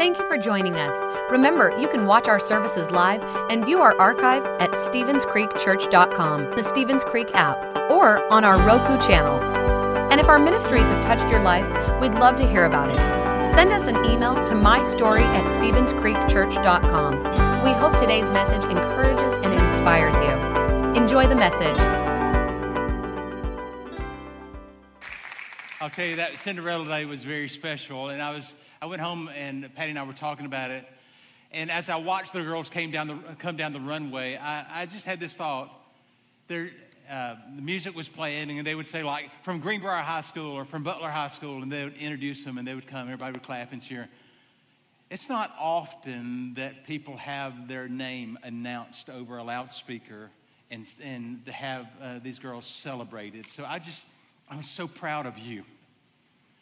Thank you for joining us. Remember, you can watch our services live and view our archive at StevensCreekChurch.com, the Stevens Creek app, or on our Roku channel. And if our ministries have touched your life, we'd love to hear about it. Send us an email to mystory at StevensCreekChurch.com. We hope today's message encourages and inspires you. Enjoy the message. I'll tell you that Cinderella Day was very special, and I was I went home and Patty and I were talking about it, and as I watched the girls came down the come down the runway, I, I just had this thought: uh, the music was playing, and they would say like from Greenbrier High School or from Butler High School, and they would introduce them, and they would come, everybody would clap and cheer. It's not often that people have their name announced over a loudspeaker and, and to have uh, these girls celebrated. So I just, I'm so proud of you.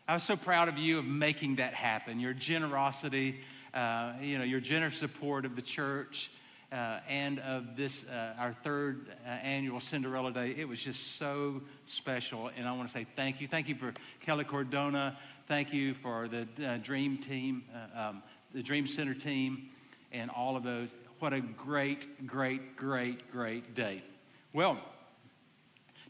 I was so proud of you of making that happen. Your generosity, uh, you know, your generous support of the church uh, and of this, uh, our third uh, annual Cinderella Day. It was just so special. And I want to say thank you. Thank you for Kelly Cordona. Thank you for the uh, Dream team, uh, um, the Dream Center team, and all of those. What a great, great, great, great day. Well,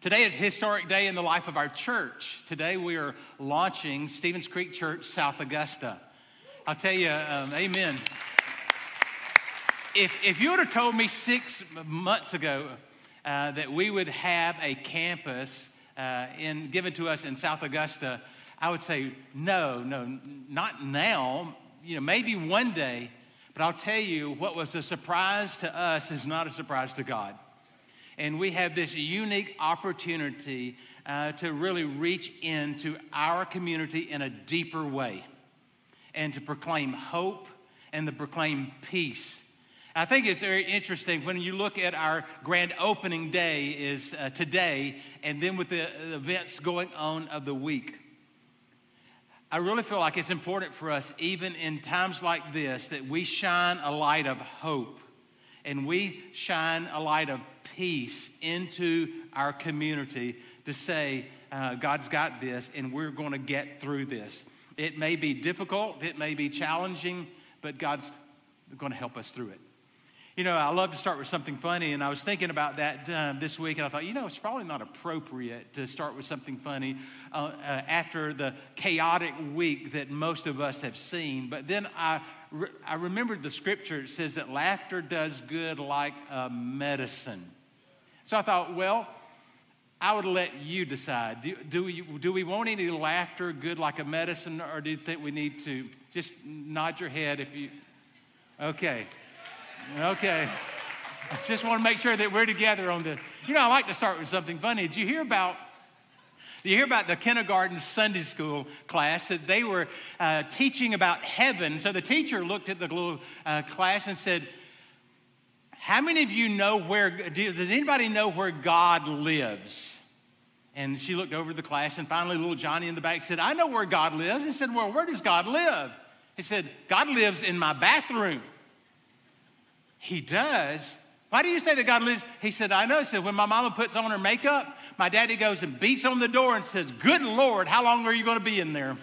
Today is a historic day in the life of our church. Today we are launching Stevens Creek Church, South Augusta. I'll tell you, um, amen. If, if you would have told me six months ago uh, that we would have a campus uh, in, given to us in South Augusta, I would say, no, no, not now. You know, maybe one day. But I'll tell you, what was a surprise to us is not a surprise to God and we have this unique opportunity uh, to really reach into our community in a deeper way and to proclaim hope and to proclaim peace. I think it's very interesting when you look at our grand opening day is uh, today and then with the events going on of the week. I really feel like it's important for us, even in times like this, that we shine a light of hope and we shine a light of peace into our community to say, uh, God's got this and we're going to get through this. It may be difficult, it may be challenging, but God's going to help us through it. You know, I love to start with something funny, and I was thinking about that um, this week, and I thought, you know, it's probably not appropriate to start with something funny uh, uh, after the chaotic week that most of us have seen. But then I, re- I remembered the scripture. It says that laughter does good like a medicine. So I thought, well, I would let you decide. Do, do, we, do we want any laughter good like a medicine, or do you think we need to just nod your head if you. Okay. Okay. I just want to make sure that we're together on this. You know, I like to start with something funny. Did you hear about you hear about the kindergarten Sunday school class that they were uh, teaching about heaven. So the teacher looked at the little uh, class and said, how many of you know where, does anybody know where God lives? And she looked over the class, and finally, little Johnny in the back said, I know where God lives. He said, Well, where does God live? He said, God lives in my bathroom. He does. Why do you say that God lives? He said, I know. He said, When my mama puts on her makeup, my daddy goes and beats on the door and says, Good Lord, how long are you going to be in there?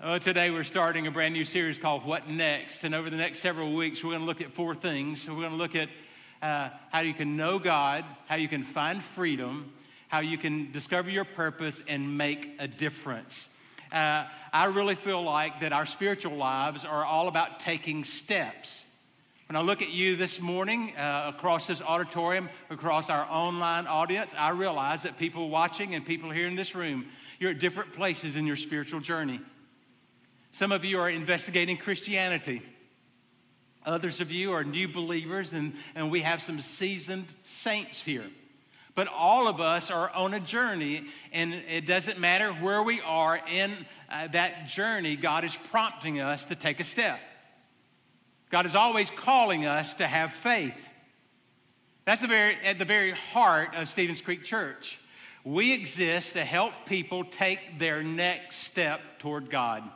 Oh, today we're starting a brand new series called What Next? And over the next several weeks, we're going to look at four things. We're going to look at uh, how you can know God, how you can find freedom, how you can discover your purpose and make a difference. Uh, I really feel like that our spiritual lives are all about taking steps. When I look at you this morning uh, across this auditorium, across our online audience, I realize that people watching and people here in this room, you're at different places in your spiritual journey. Some of you are investigating Christianity. Others of you are new believers, and, and we have some seasoned saints here. But all of us are on a journey, and it doesn't matter where we are in uh, that journey, God is prompting us to take a step. God is always calling us to have faith. That's the very, at the very heart of Stevens Creek Church. We exist to help people take their next step toward God.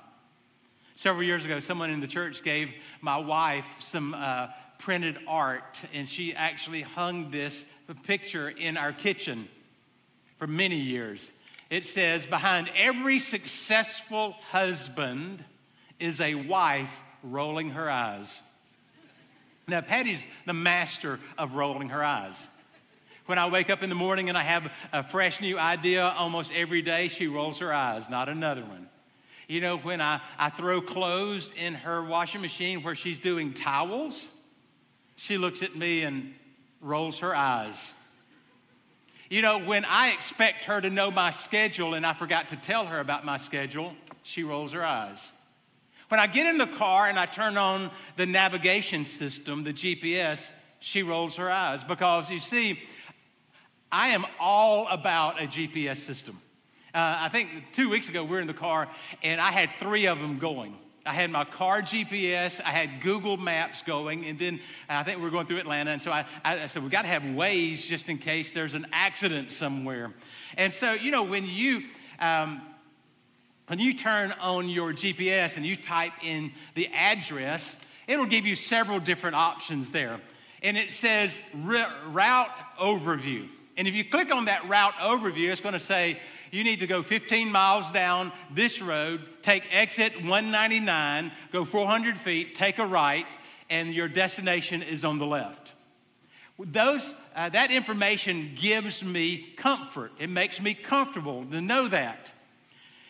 Several years ago, someone in the church gave my wife some uh, printed art, and she actually hung this picture in our kitchen for many years. it says, behind every successful husband is a wife rolling her eyes. Now, Patty's the master of rolling her eyes. When I wake up in the morning and I have a fresh new idea almost every day, she rolls her eyes, not another one. You know, when I, I throw clothes in her washing machine where she's doing towels, she looks at me and rolls her eyes. You know, when I expect her to know my schedule and I forgot to tell her about my schedule, she rolls her eyes. When I get in the car and I turn on the navigation system, the GPS, she rolls her eyes because you see, I am all about a GPS system. Uh, I think two weeks ago we were in the car and I had three of them going. I had my car GPS, I had Google Maps going, and then I think we are going through Atlanta. And so I, I said, we've got to have Waze just in case there's an accident somewhere. And so, you know, when you, um, when you turn on your GPS and you type in the address, it'll give you several different options there. And it says route overview. And if you click on that route overview, it's going to say you need to go 15 miles down this road, take exit 199, go 400 feet, take a right, and your destination is on the left. Those, uh, that information gives me comfort. It makes me comfortable to know that.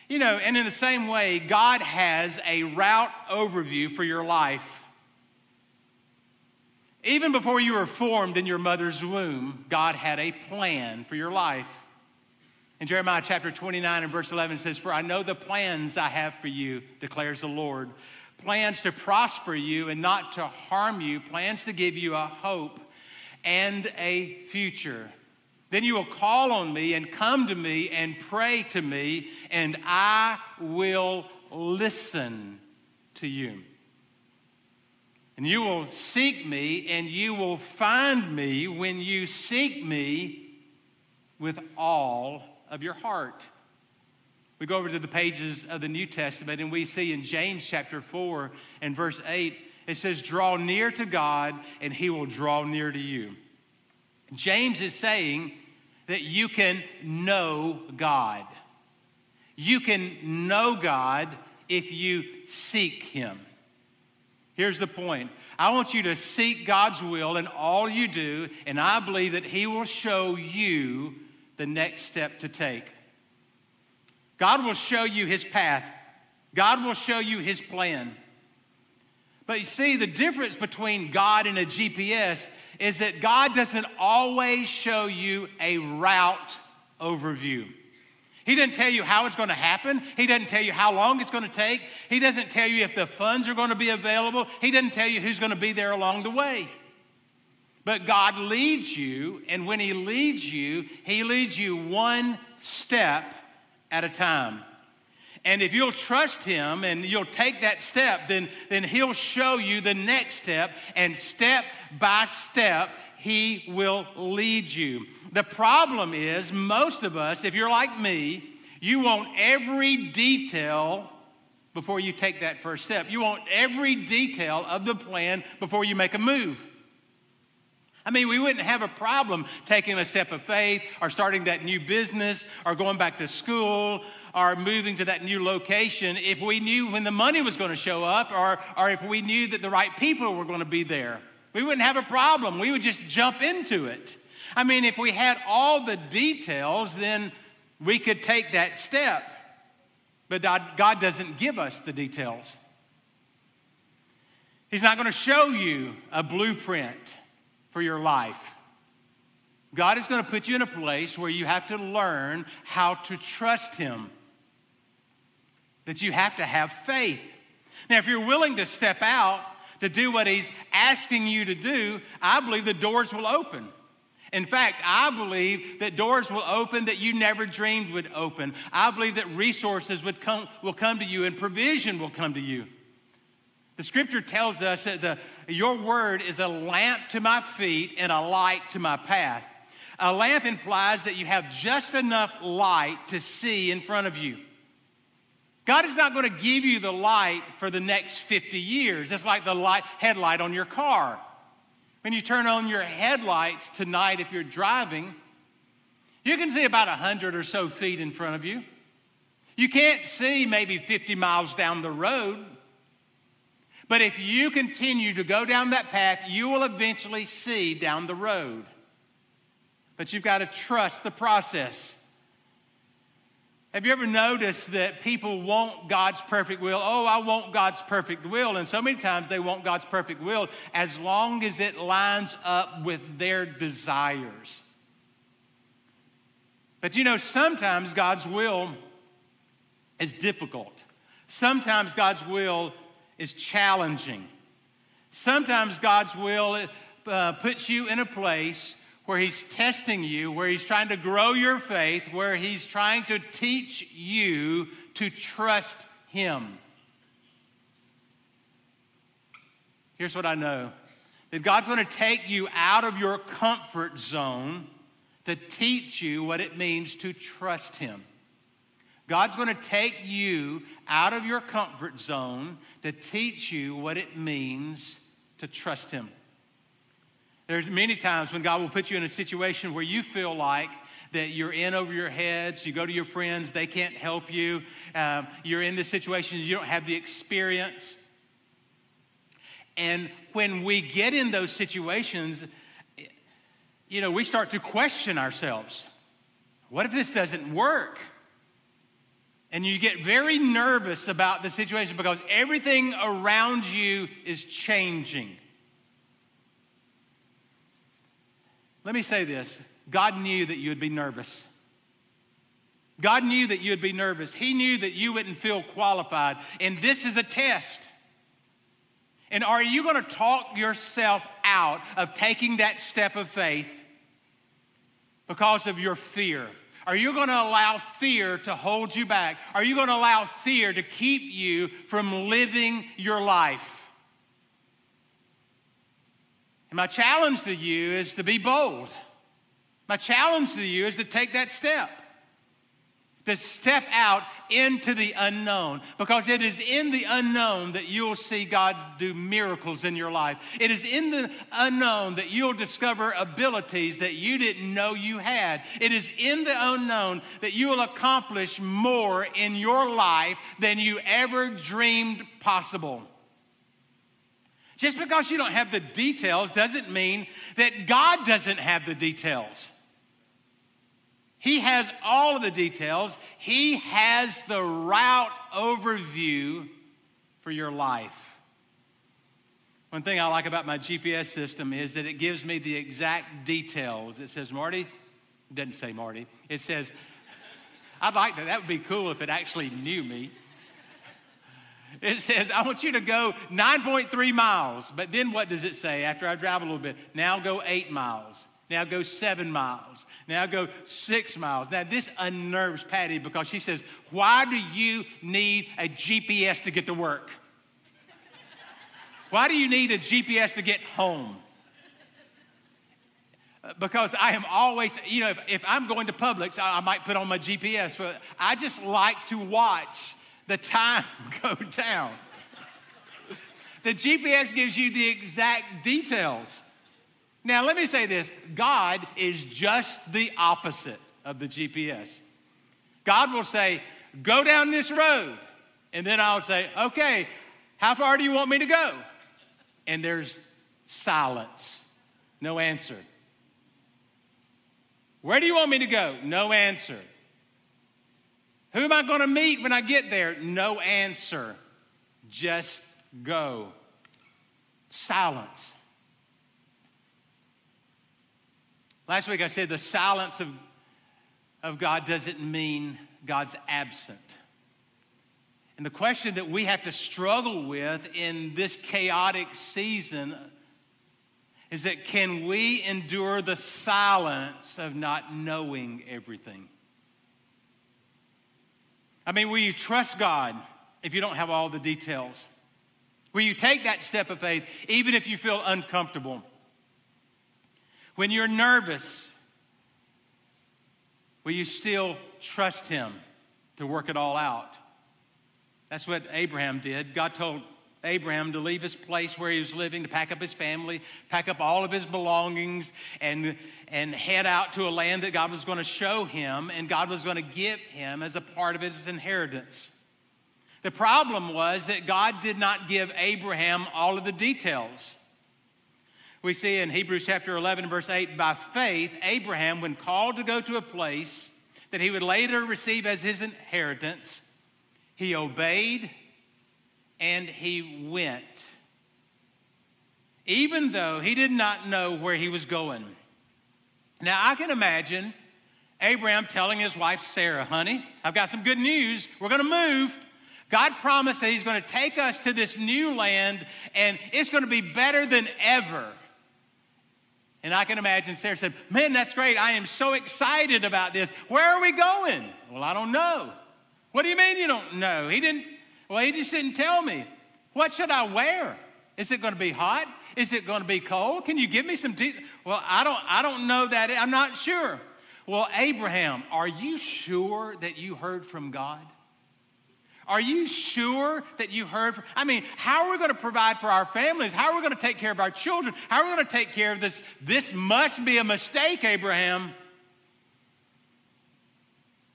You know, and in the same way, God has a route overview for your life. Even before you were formed in your mother's womb, God had a plan for your life. In Jeremiah chapter 29 and verse 11 says, For I know the plans I have for you, declares the Lord. Plans to prosper you and not to harm you, plans to give you a hope and a future. Then you will call on me and come to me and pray to me, and I will listen to you. And you will seek me, and you will find me when you seek me with all of your heart. We go over to the pages of the New Testament and we see in James chapter 4 and verse 8, it says, Draw near to God and he will draw near to you. James is saying that you can know God. You can know God if you seek him. Here's the point I want you to seek God's will in all you do, and I believe that he will show you the next step to take. God will show you his path, God will show you his plan. But you see, the difference between God and a GPS is that God doesn't always show you a route overview. He doesn't tell you how it's going to happen. He doesn't tell you how long it's going to take. He doesn't tell you if the funds are going to be available. He doesn't tell you who's going to be there along the way. But God leads you, and when He leads you, He leads you one step at a time. And if you'll trust Him and you'll take that step, then, then He'll show you the next step, and step by step, He will lead you. The problem is, most of us, if you're like me, you want every detail before you take that first step. You want every detail of the plan before you make a move. I mean, we wouldn't have a problem taking a step of faith or starting that new business or going back to school or moving to that new location if we knew when the money was going to show up or, or if we knew that the right people were going to be there. We wouldn't have a problem. We would just jump into it. I mean, if we had all the details, then we could take that step. But God doesn't give us the details. He's not going to show you a blueprint for your life. God is going to put you in a place where you have to learn how to trust Him, that you have to have faith. Now, if you're willing to step out to do what He's asking you to do, I believe the doors will open. In fact, I believe that doors will open that you never dreamed would open. I believe that resources would come, will come to you and provision will come to you. The scripture tells us that the, your word is a lamp to my feet and a light to my path. A lamp implies that you have just enough light to see in front of you. God is not going to give you the light for the next 50 years. It's like the light, headlight on your car. When you turn on your headlights tonight, if you're driving, You can see about 100 or so feet in front of you. You can't see maybe 50 miles down the road. But if you continue to go down that path, you will eventually see down the road. But you've got to trust the process. Have you ever noticed that people want God's perfect will? Oh, I want God's perfect will. And so many times they want God's perfect will as long as it lines up with their desires. But you know, sometimes God's will is difficult. Sometimes God's will is challenging. Sometimes God's will uh, puts you in a place where He's testing you, where He's trying to grow your faith, where He's trying to teach you to trust Him. Here's what I know that God's going to take you out of your comfort zone to teach you what it means to trust Him. God's going to take you out of your comfort zone to teach you what it means to trust Him. There's many times when God will put you in a situation where you feel like that you're in over your heads. You go to your friends, they can't help you. Um, you're in this situation, you don't have the experience. And when we get in those situations, you know, we start to question ourselves. What if this doesn't work? And you get very nervous about the situation because everything around you is changing. Let me say this God knew that you would be nervous. God knew that you would be nervous. He knew that you wouldn't feel qualified. And this is a test. And are you going to talk yourself out of taking that step of faith because of your fear? Are you going to allow fear to hold you back? Are you going to allow fear to keep you from living your life? And my challenge to you is to be bold. My challenge to you is to take that step to step out into the unknown because it is in the unknown that you'll see God do miracles in your life. It is in the unknown that you'll discover abilities that you didn't know you had. It is in the unknown that you will accomplish more in your life than you ever dreamed possible. Just because you don't have the details doesn't mean that God doesn't have the details. He has all of the details. He has the route overview for your life. One thing I like about my GPS system is that it gives me the exact details. It says, Marty, it doesn't say Marty, it says, I'd like that. That would be cool if it actually knew me. It says, I want you to go 9.3 miles. But then what does it say after I drive a little bit? Now go eight miles. Now go seven miles. Now go six miles. Now, this unnerves Patty because she says, Why do you need a GPS to get to work? Why do you need a GPS to get home? Uh, because I am always, you know, if, if I'm going to Publix, I, I might put on my GPS, but I just like to watch the time go down. the GPS gives you the exact details. Now, let me say this God is just the opposite of the GPS. God will say, Go down this road. And then I'll say, Okay, how far do you want me to go? And there's silence, no answer. Where do you want me to go? No answer. Who am I going to meet when I get there? No answer. Just go. Silence. Last week I said the silence of, of God doesn't mean God's absent. And the question that we have to struggle with in this chaotic season is that can we endure the silence of not knowing everything? I mean, will you trust God if you don't have all the details? Will you take that step of faith even if you feel uncomfortable? When you're nervous, will you still trust Him to work it all out? That's what Abraham did. God told Abraham to leave his place where he was living, to pack up his family, pack up all of his belongings, and, and head out to a land that God was going to show him and God was going to give him as a part of his inheritance. The problem was that God did not give Abraham all of the details. We see in Hebrews chapter 11, verse 8, by faith, Abraham, when called to go to a place that he would later receive as his inheritance, he obeyed and he went, even though he did not know where he was going. Now, I can imagine Abraham telling his wife Sarah, honey, I've got some good news. We're going to move. God promised that He's going to take us to this new land and it's going to be better than ever. And I can imagine Sarah said, Man, that's great. I am so excited about this. Where are we going? Well, I don't know. What do you mean you don't know? He didn't, well, he just didn't tell me. What should I wear? Is it going to be hot? Is it going to be cold? Can you give me some details? Well, I don't, I don't know that. I'm not sure. Well, Abraham, are you sure that you heard from God? Are you sure that you heard? From, I mean, how are we going to provide for our families? How are we going to take care of our children? How are we going to take care of this? This must be a mistake, Abraham.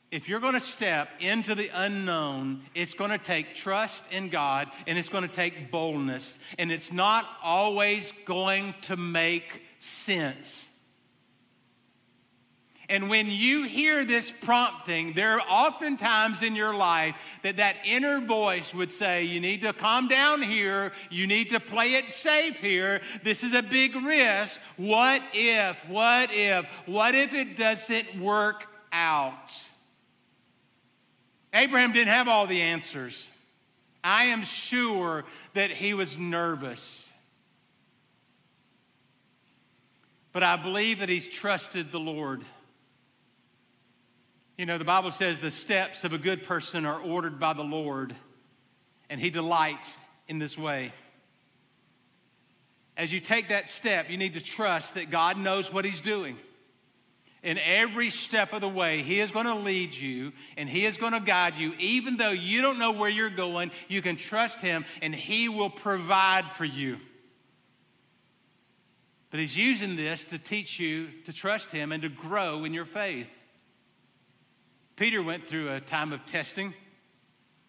If you're going to step into the unknown, it's going to take trust in God and it's going to take boldness. And it's not always going to make sense. And when you hear this prompting, there are often times in your life that that inner voice would say, You need to calm down here. You need to play it safe here. This is a big risk. What if? What if? What if it doesn't work out? Abraham didn't have all the answers. I am sure that he was nervous. But I believe that he's trusted the Lord. You know, the Bible says the steps of a good person are ordered by the Lord, and He delights in this way. As you take that step, you need to trust that God knows what He's doing. In every step of the way, He is going to lead you and He is going to guide you. Even though you don't know where you're going, you can trust Him and He will provide for you. But He's using this to teach you to trust Him and to grow in your faith. Peter went through a time of testing.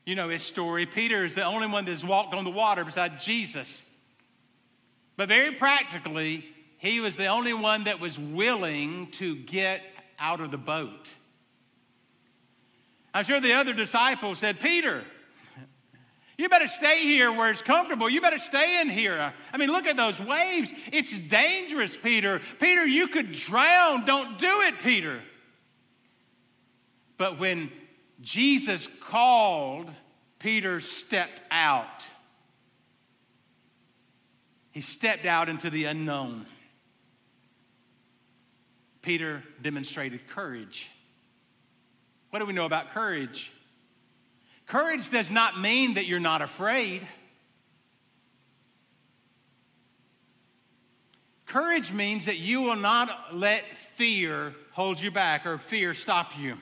You know his story. Peter is the only one that's walked on the water beside Jesus. But very practically, he was the only one that was willing to get out of the boat. I'm sure the other disciples said, Peter, you better stay here where it's comfortable. You better stay in here. I mean, look at those waves. It's dangerous, Peter. Peter, you could drown. Don't do it, Peter. But when Jesus called, Peter stepped out. He stepped out into the unknown. Peter demonstrated courage. What do we know about courage? Courage does not mean that you're not afraid. Courage means that you will not let fear hold you back or fear stop you.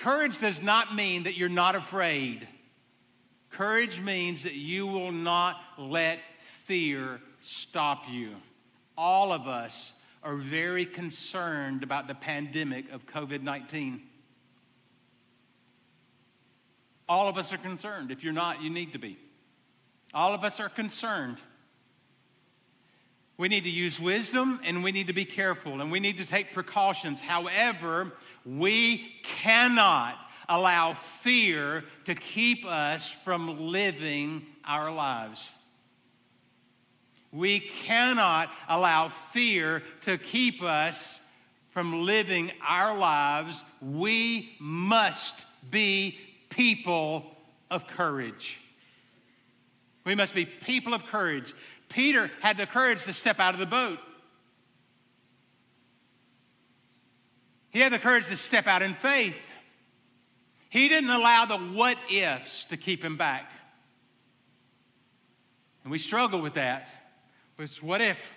Courage does not mean that you're not afraid. Courage means that you will not let fear stop you. All of us are very concerned about the pandemic of COVID 19. All of us are concerned. If you're not, you need to be. All of us are concerned. We need to use wisdom and we need to be careful and we need to take precautions. However, we cannot allow fear to keep us from living our lives. We cannot allow fear to keep us from living our lives. We must be people of courage. We must be people of courage. Peter had the courage to step out of the boat. He had the courage to step out in faith. He didn't allow the what ifs to keep him back. And we struggle with that. Was what if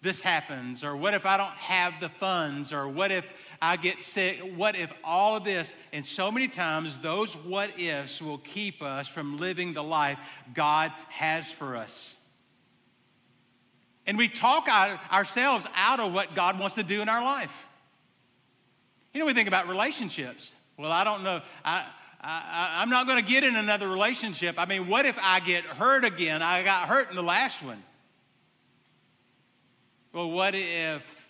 this happens? Or what if I don't have the funds? Or what if I get sick? What if all of this? And so many times, those what ifs will keep us from living the life God has for us. And we talk ourselves out of what God wants to do in our life. You know, we think about relationships. Well, I don't know. I, I, am not going to get in another relationship. I mean, what if I get hurt again? I got hurt in the last one. Well, what if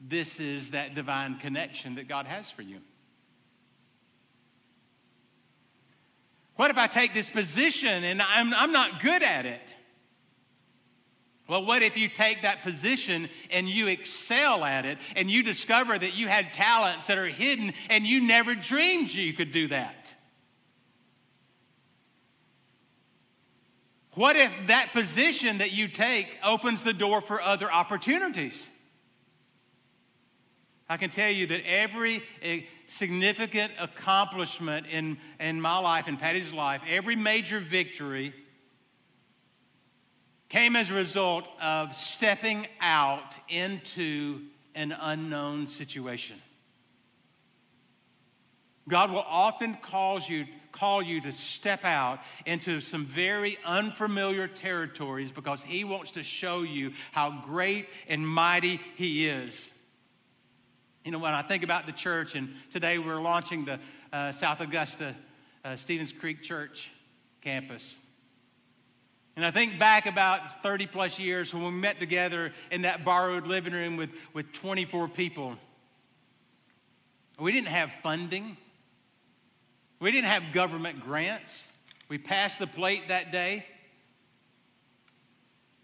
this is that divine connection that God has for you? What if I take this position and I'm, I'm not good at it? Well, what if you take that position and you excel at it and you discover that you had talents that are hidden and you never dreamed you could do that? What if that position that you take opens the door for other opportunities? I can tell you that every eh, significant accomplishment in, in my life, in Patty's life, every major victory came as a result of stepping out into an unknown situation. God will often cause you, call you to step out into some very unfamiliar territories because He wants to show you how great and mighty He is. You know, when I think about the church, and today we're launching the uh, South Augusta uh, Stevens Creek Church campus. And I think back about 30 plus years when we met together in that borrowed living room with, with 24 people. We didn't have funding, we didn't have government grants. We passed the plate that day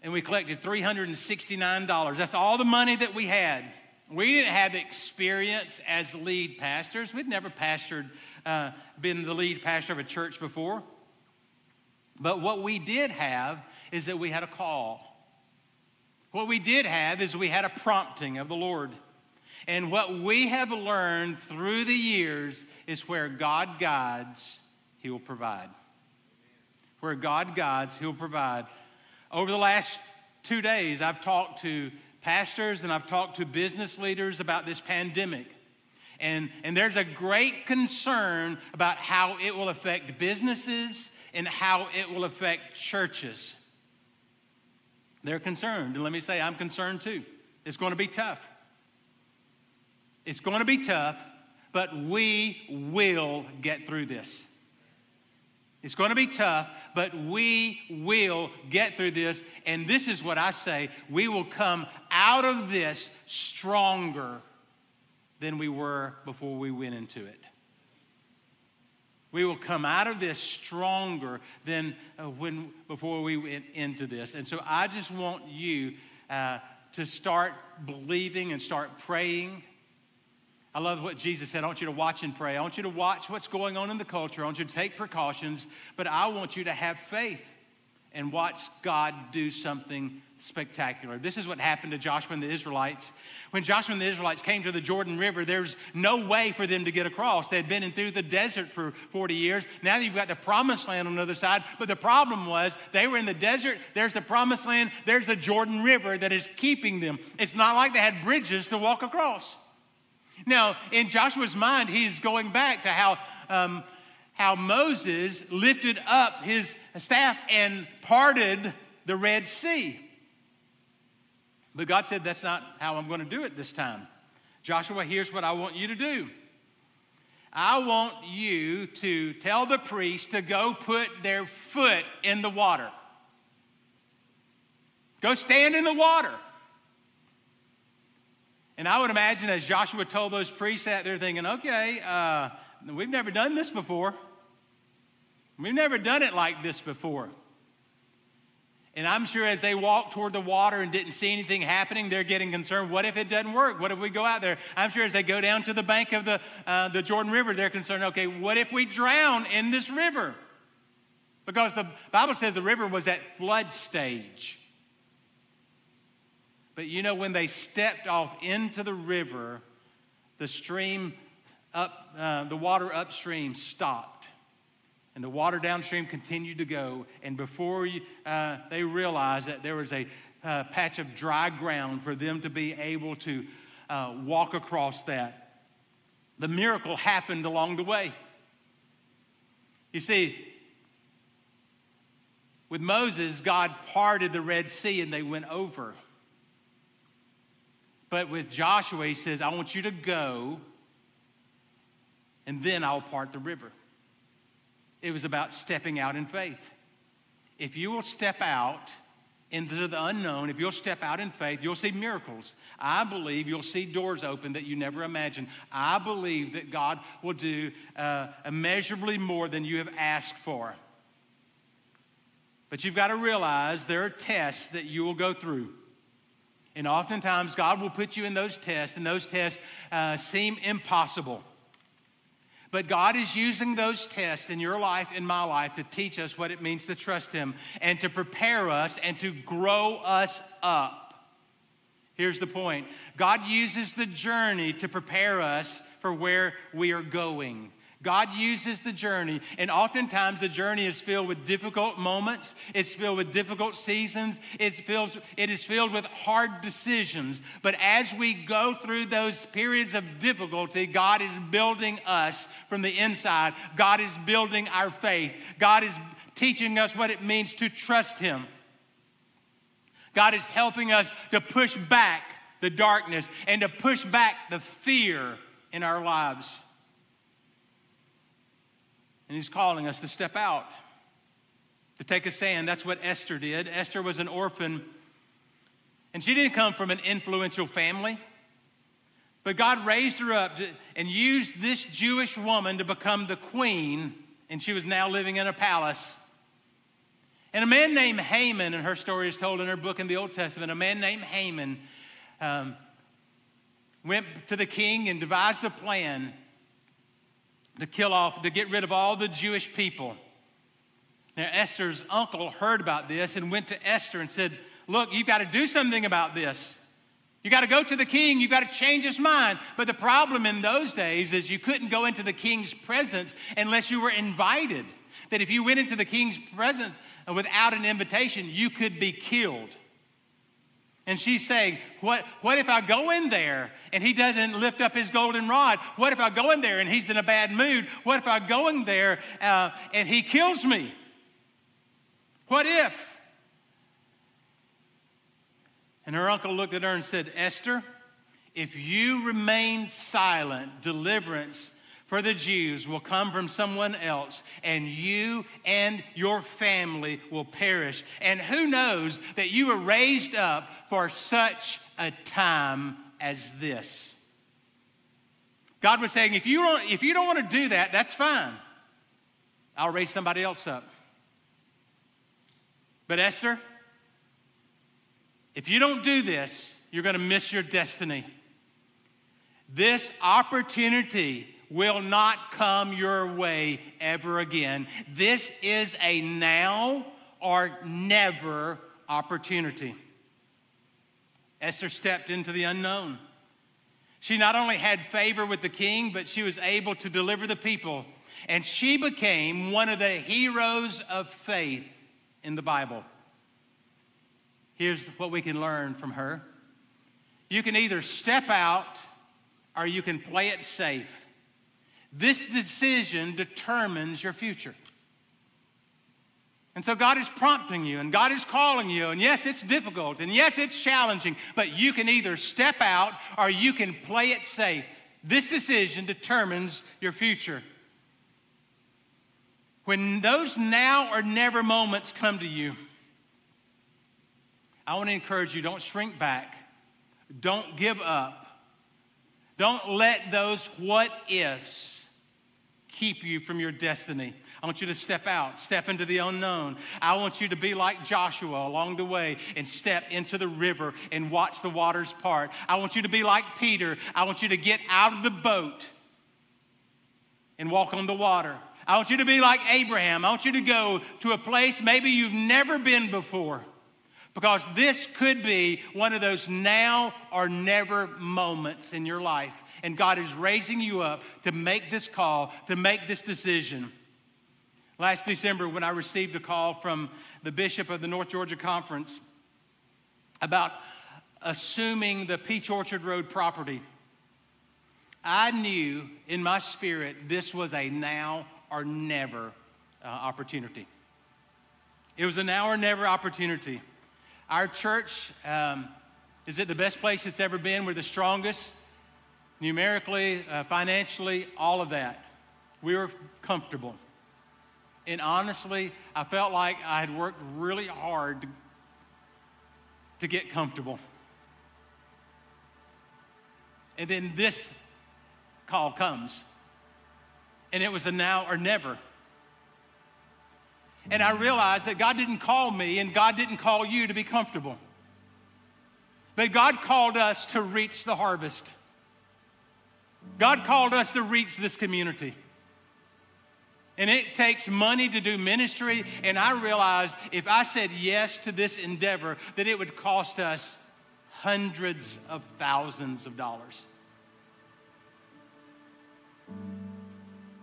and we collected $369. That's all the money that we had. We didn't have experience as lead pastors. We'd never pastored, uh, been the lead pastor of a church before. But what we did have is that we had a call. What we did have is we had a prompting of the Lord. And what we have learned through the years is where God guides, He will provide. Where God guides, He'll provide. Over the last two days, I've talked to pastors and I've talked to business leaders about this pandemic. And, and there's a great concern about how it will affect businesses and how it will affect churches. They're concerned. And let me say, I'm concerned too. It's going to be tough. It's going to be tough, but we will get through this. It's going to be tough, but we will get through this. And this is what I say we will come out of this stronger than we were before we went into it. We will come out of this stronger than uh, when before we went into this. And so I just want you uh, to start believing and start praying. I love what Jesus said. I want you to watch and pray. I want you to watch what's going on in the culture. I want you to take precautions, but I want you to have faith and watch God do something spectacular. This is what happened to Joshua and the Israelites. When Joshua and the Israelites came to the Jordan River, there's no way for them to get across. They'd been in through the desert for 40 years. Now you've got the promised land on the other side. But the problem was they were in the desert. There's the promised land. There's the Jordan River that is keeping them. It's not like they had bridges to walk across. Now, in Joshua's mind, he's going back to how. Um, how Moses lifted up his staff and parted the Red Sea. But God said, That's not how I'm going to do it this time. Joshua, here's what I want you to do. I want you to tell the priest to go put their foot in the water. Go stand in the water. And I would imagine as Joshua told those priests that, they're thinking, okay, uh, we've never done this before. We've never done it like this before. And I'm sure as they walk toward the water and didn't see anything happening, they're getting concerned. What if it doesn't work? What if we go out there? I'm sure as they go down to the bank of the, uh, the Jordan River, they're concerned, okay, what if we drown in this river? Because the Bible says the river was at flood stage. But you know, when they stepped off into the river, the stream up, uh, the water upstream stopped. And the water downstream continued to go. And before you, uh, they realized that there was a uh, patch of dry ground for them to be able to uh, walk across that. The miracle happened along the way. You see, with Moses, God parted the Red Sea and they went over. But with Joshua, he says, I want you to go and then I'll part the river. It was about stepping out in faith. If you will step out into the unknown, if you'll step out in faith, you'll see miracles. I believe you'll see doors open that you never imagined. I believe that God will do uh, immeasurably more than you have asked for. But you've got to realize there are tests that you will go through. And oftentimes, God will put you in those tests, and those tests uh, seem impossible. But God is using those tests in your life, in my life, to teach us what it means to trust Him and to prepare us and to grow us up. Here's the point God uses the journey to prepare us for where we are going. God uses the journey, and oftentimes the journey is filled with difficult moments. It's filled with difficult seasons. It, feels, it is filled with hard decisions. But as we go through those periods of difficulty, God is building us from the inside. God is building our faith. God is teaching us what it means to trust Him. God is helping us to push back the darkness and to push back the fear in our lives. And he's calling us to step out, to take a stand. That's what Esther did. Esther was an orphan, and she didn't come from an influential family. But God raised her up to, and used this Jewish woman to become the queen, and she was now living in a palace. And a man named Haman, and her story is told in her book in the Old Testament, a man named Haman um, went to the king and devised a plan to kill off, to get rid of all the Jewish people. Now, Esther's uncle heard about this and went to Esther and said, Look, you've got to do something about this. You got to go to the king, you got to change his mind. But the problem in those days is you couldn't go into the king's presence unless you were invited. That if you went into the king's presence without an invitation, you could be killed. And she's saying, what, what if I go in there and he doesn't lift up his golden rod? What if I go in there and he's in a bad mood? What if I go in there uh, and he kills me? What if? And her uncle looked at her and said, Esther, if you remain silent, deliverance for the Jews will come from someone else, and you and your family will perish. And who knows that you were raised up for such a time as this? God was saying, if you don't, if you don't want to do that, that's fine. I'll raise somebody else up. But Esther, if you don't do this, you're going to miss your destiny. This opportunity will not come your way ever again. This is a now or never opportunity. Esther stepped into the unknown. She not only had favor with the king, but she was able to deliver the people. And she became one of the heroes of faith in the Bible. Here's what we can learn from her you can either step out or you can play it safe. This decision determines your future. And so God is prompting you and God is calling you. And yes, it's difficult and yes, it's challenging, but you can either step out or you can play it safe. This decision determines your future. When those now or never moments come to you, I want to encourage you don't shrink back, don't give up, don't let those what ifs keep you from your destiny. I want you to step out, step into the unknown. I want you to be like Joshua along the way and step into the river and watch the waters part. I want you to be like Peter. I want you to get out of the boat and walk on the water. I want you to be like Abraham. I want you to go to a place maybe you've never been before because this could be one of those now or never moments in your life and God is raising you up to make this call, to make this decision. Last December, when I received a call from the bishop of the North Georgia Conference about assuming the Peach Orchard Road property, I knew in my spirit this was a now or never uh, opportunity. It was a now or never opportunity. Our church um, is it the best place it's ever been. We're the strongest, numerically, uh, financially, all of that. We were comfortable. And honestly, I felt like I had worked really hard to, to get comfortable. And then this call comes. And it was a now or never. And I realized that God didn't call me and God didn't call you to be comfortable. But God called us to reach the harvest. God called us to reach this community. And it takes money to do ministry. And I realized if I said yes to this endeavor, that it would cost us hundreds of thousands of dollars.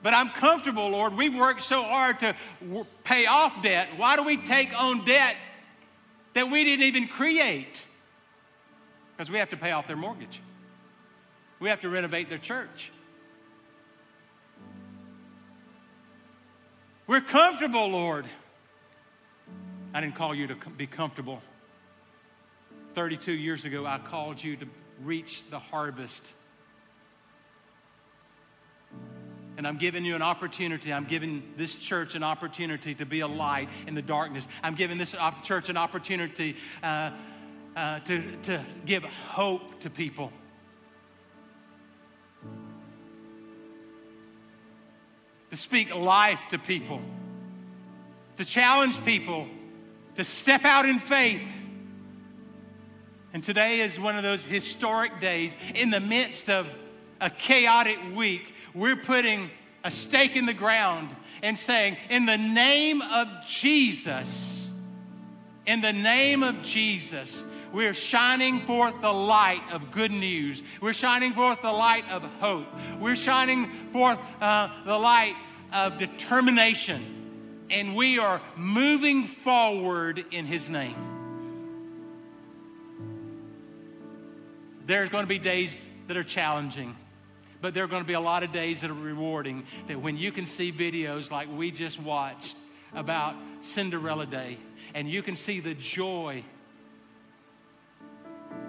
But I'm comfortable, Lord. We've worked so hard to pay off debt. Why do we take on debt that we didn't even create? Because we have to pay off their mortgage, we have to renovate their church. We're comfortable, Lord. I didn't call you to be comfortable. 32 years ago, I called you to reach the harvest And I'm giving you an opportunity. I'm giving this church an opportunity to be a light in the darkness. I'm giving this church an opportunity uh, uh, to, to give hope to people. To speak life to people. To challenge people to step out in faith. And today is one of those historic days in the midst of a chaotic week we're putting a stake in the ground and saying, in the name of Jesus, in the name of Jesus, we're shining forth the light of good news. We're shining forth the light of hope. We're shining forth uh, the light of determination. And we are moving forward in His name. There's going to be days that are challenging. But there are going to be a lot of days that are rewarding that when you can see videos like we just watched about Cinderella Day and you can see the joy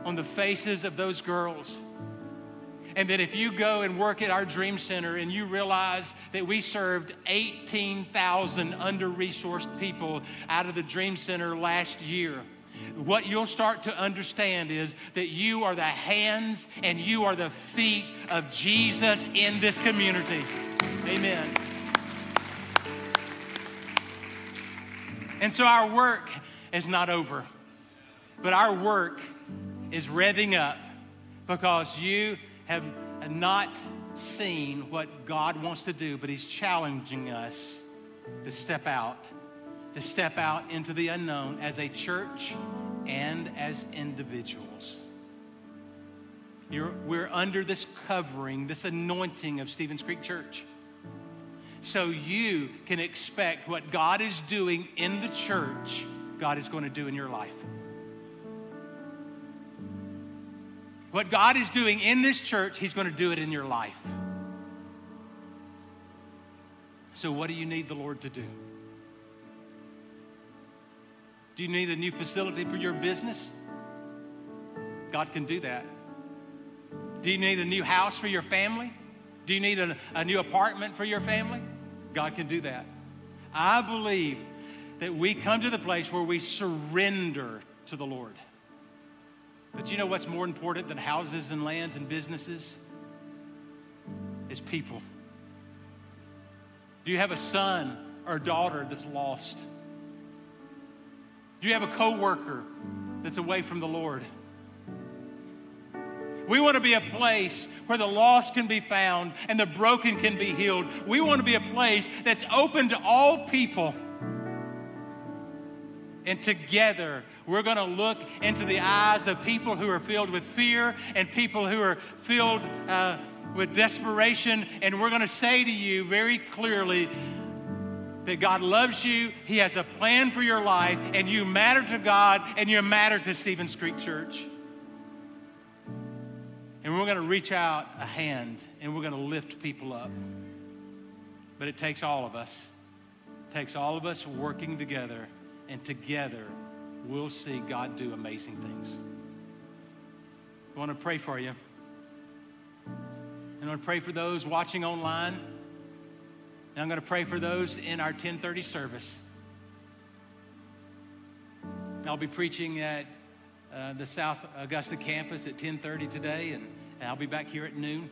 on the faces of those girls. And that if you go and work at our Dream Center and you realize that we served 18,000 under resourced people out of the Dream Center last year what you'll start to understand is that you are the hands and you are the feet of Jesus in this community. Amen. And so our work is not over, but our work is revving up because you have not seen what God wants to do, but He's challenging us to step out to step out into the unknown as a church and as individuals. You're, we're under this covering, this anointing of Stevens Creek Church. So you can expect what God is doing in the church, God is going to do in your life. What God is doing in this church, He's going to do it in your life. So, what do you need the Lord to do? Do you need a new facility for your business? God can do that. Do you need a new house for your family? Do you need a, a new apartment for your family? God can do that. I believe that we come to the place where we surrender to the Lord. But you know what's more important than houses and lands and businesses? Is people. Do you have a son or a daughter that's lost? Do you have a coworker that's away from the Lord? We want to be a place where the lost can be found and the broken can be healed. We want to be a place that's open to all people. And together, we're going to look into the eyes of people who are filled with fear and people who are filled uh, with desperation. And we're going to say to you very clearly that God loves you, He has a plan for your life, and you matter to God and you matter to Stevens Creek Church. And we're going to reach out a hand and we're going to lift people up. But it takes all of us. It takes all of us working together, and together we'll see God do amazing things. I want to pray for you. And I want to pray for those watching online. And I'm going to pray for those in our 1030 service. I'll be preaching at uh, the South Augusta campus at 1030 today, and, and I'll be back here at noon.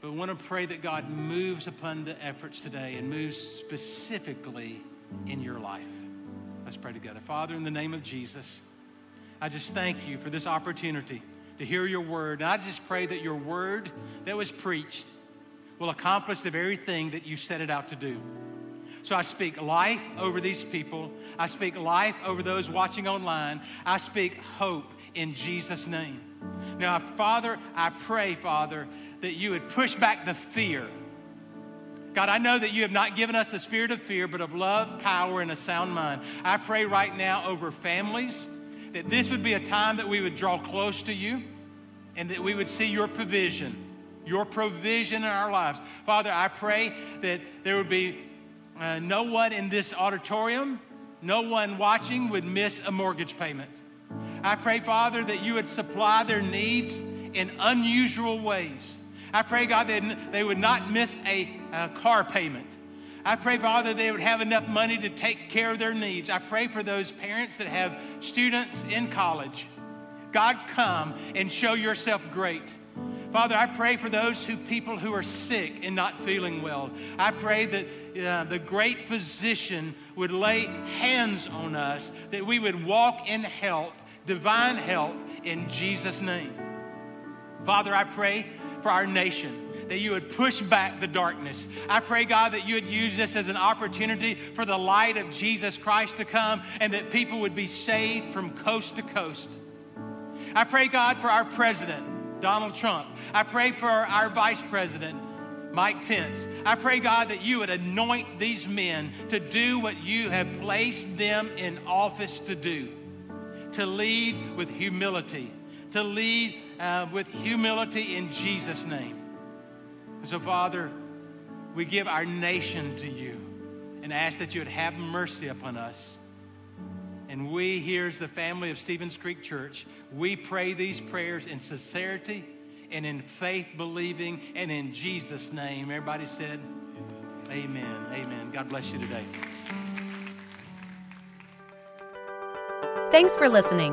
But I want to pray that God moves upon the efforts today and moves specifically in your life. Let's pray together. Father, in the name of Jesus, I just thank you for this opportunity to hear your word. And I just pray that your word that was preached will accomplish the very thing that you set it out to do. So I speak life over these people. I speak life over those watching online. I speak hope in Jesus' name. Now, Father, I pray, Father, that you would push back the fear. God, I know that you have not given us the spirit of fear, but of love, power, and a sound mind. I pray right now over families that this would be a time that we would draw close to you and that we would see your provision, your provision in our lives. Father, I pray that there would be uh, no one in this auditorium, no one watching would miss a mortgage payment. I pray, Father, that you would supply their needs in unusual ways. I pray, God, that they would not miss a, a car payment. I pray, Father, they would have enough money to take care of their needs. I pray for those parents that have students in college. God, come and show yourself great. Father, I pray for those who people who are sick and not feeling well. I pray that uh, the great physician would lay hands on us, that we would walk in health, divine health, in Jesus' name. Father, I pray for our nation that you would push back the darkness. I pray, God, that you would use this as an opportunity for the light of Jesus Christ to come and that people would be saved from coast to coast. I pray, God, for our president, Donald Trump. I pray for our vice president, Mike Pence. I pray, God, that you would anoint these men to do what you have placed them in office to do to lead with humility, to lead uh, with humility in Jesus' name. So, Father, we give our nation to you and ask that you would have mercy upon us. And we, here as the family of Stevens Creek Church, we pray these prayers in sincerity and in faith believing and in Jesus' name. Everybody said, Amen. Amen. God bless you today. Thanks for listening.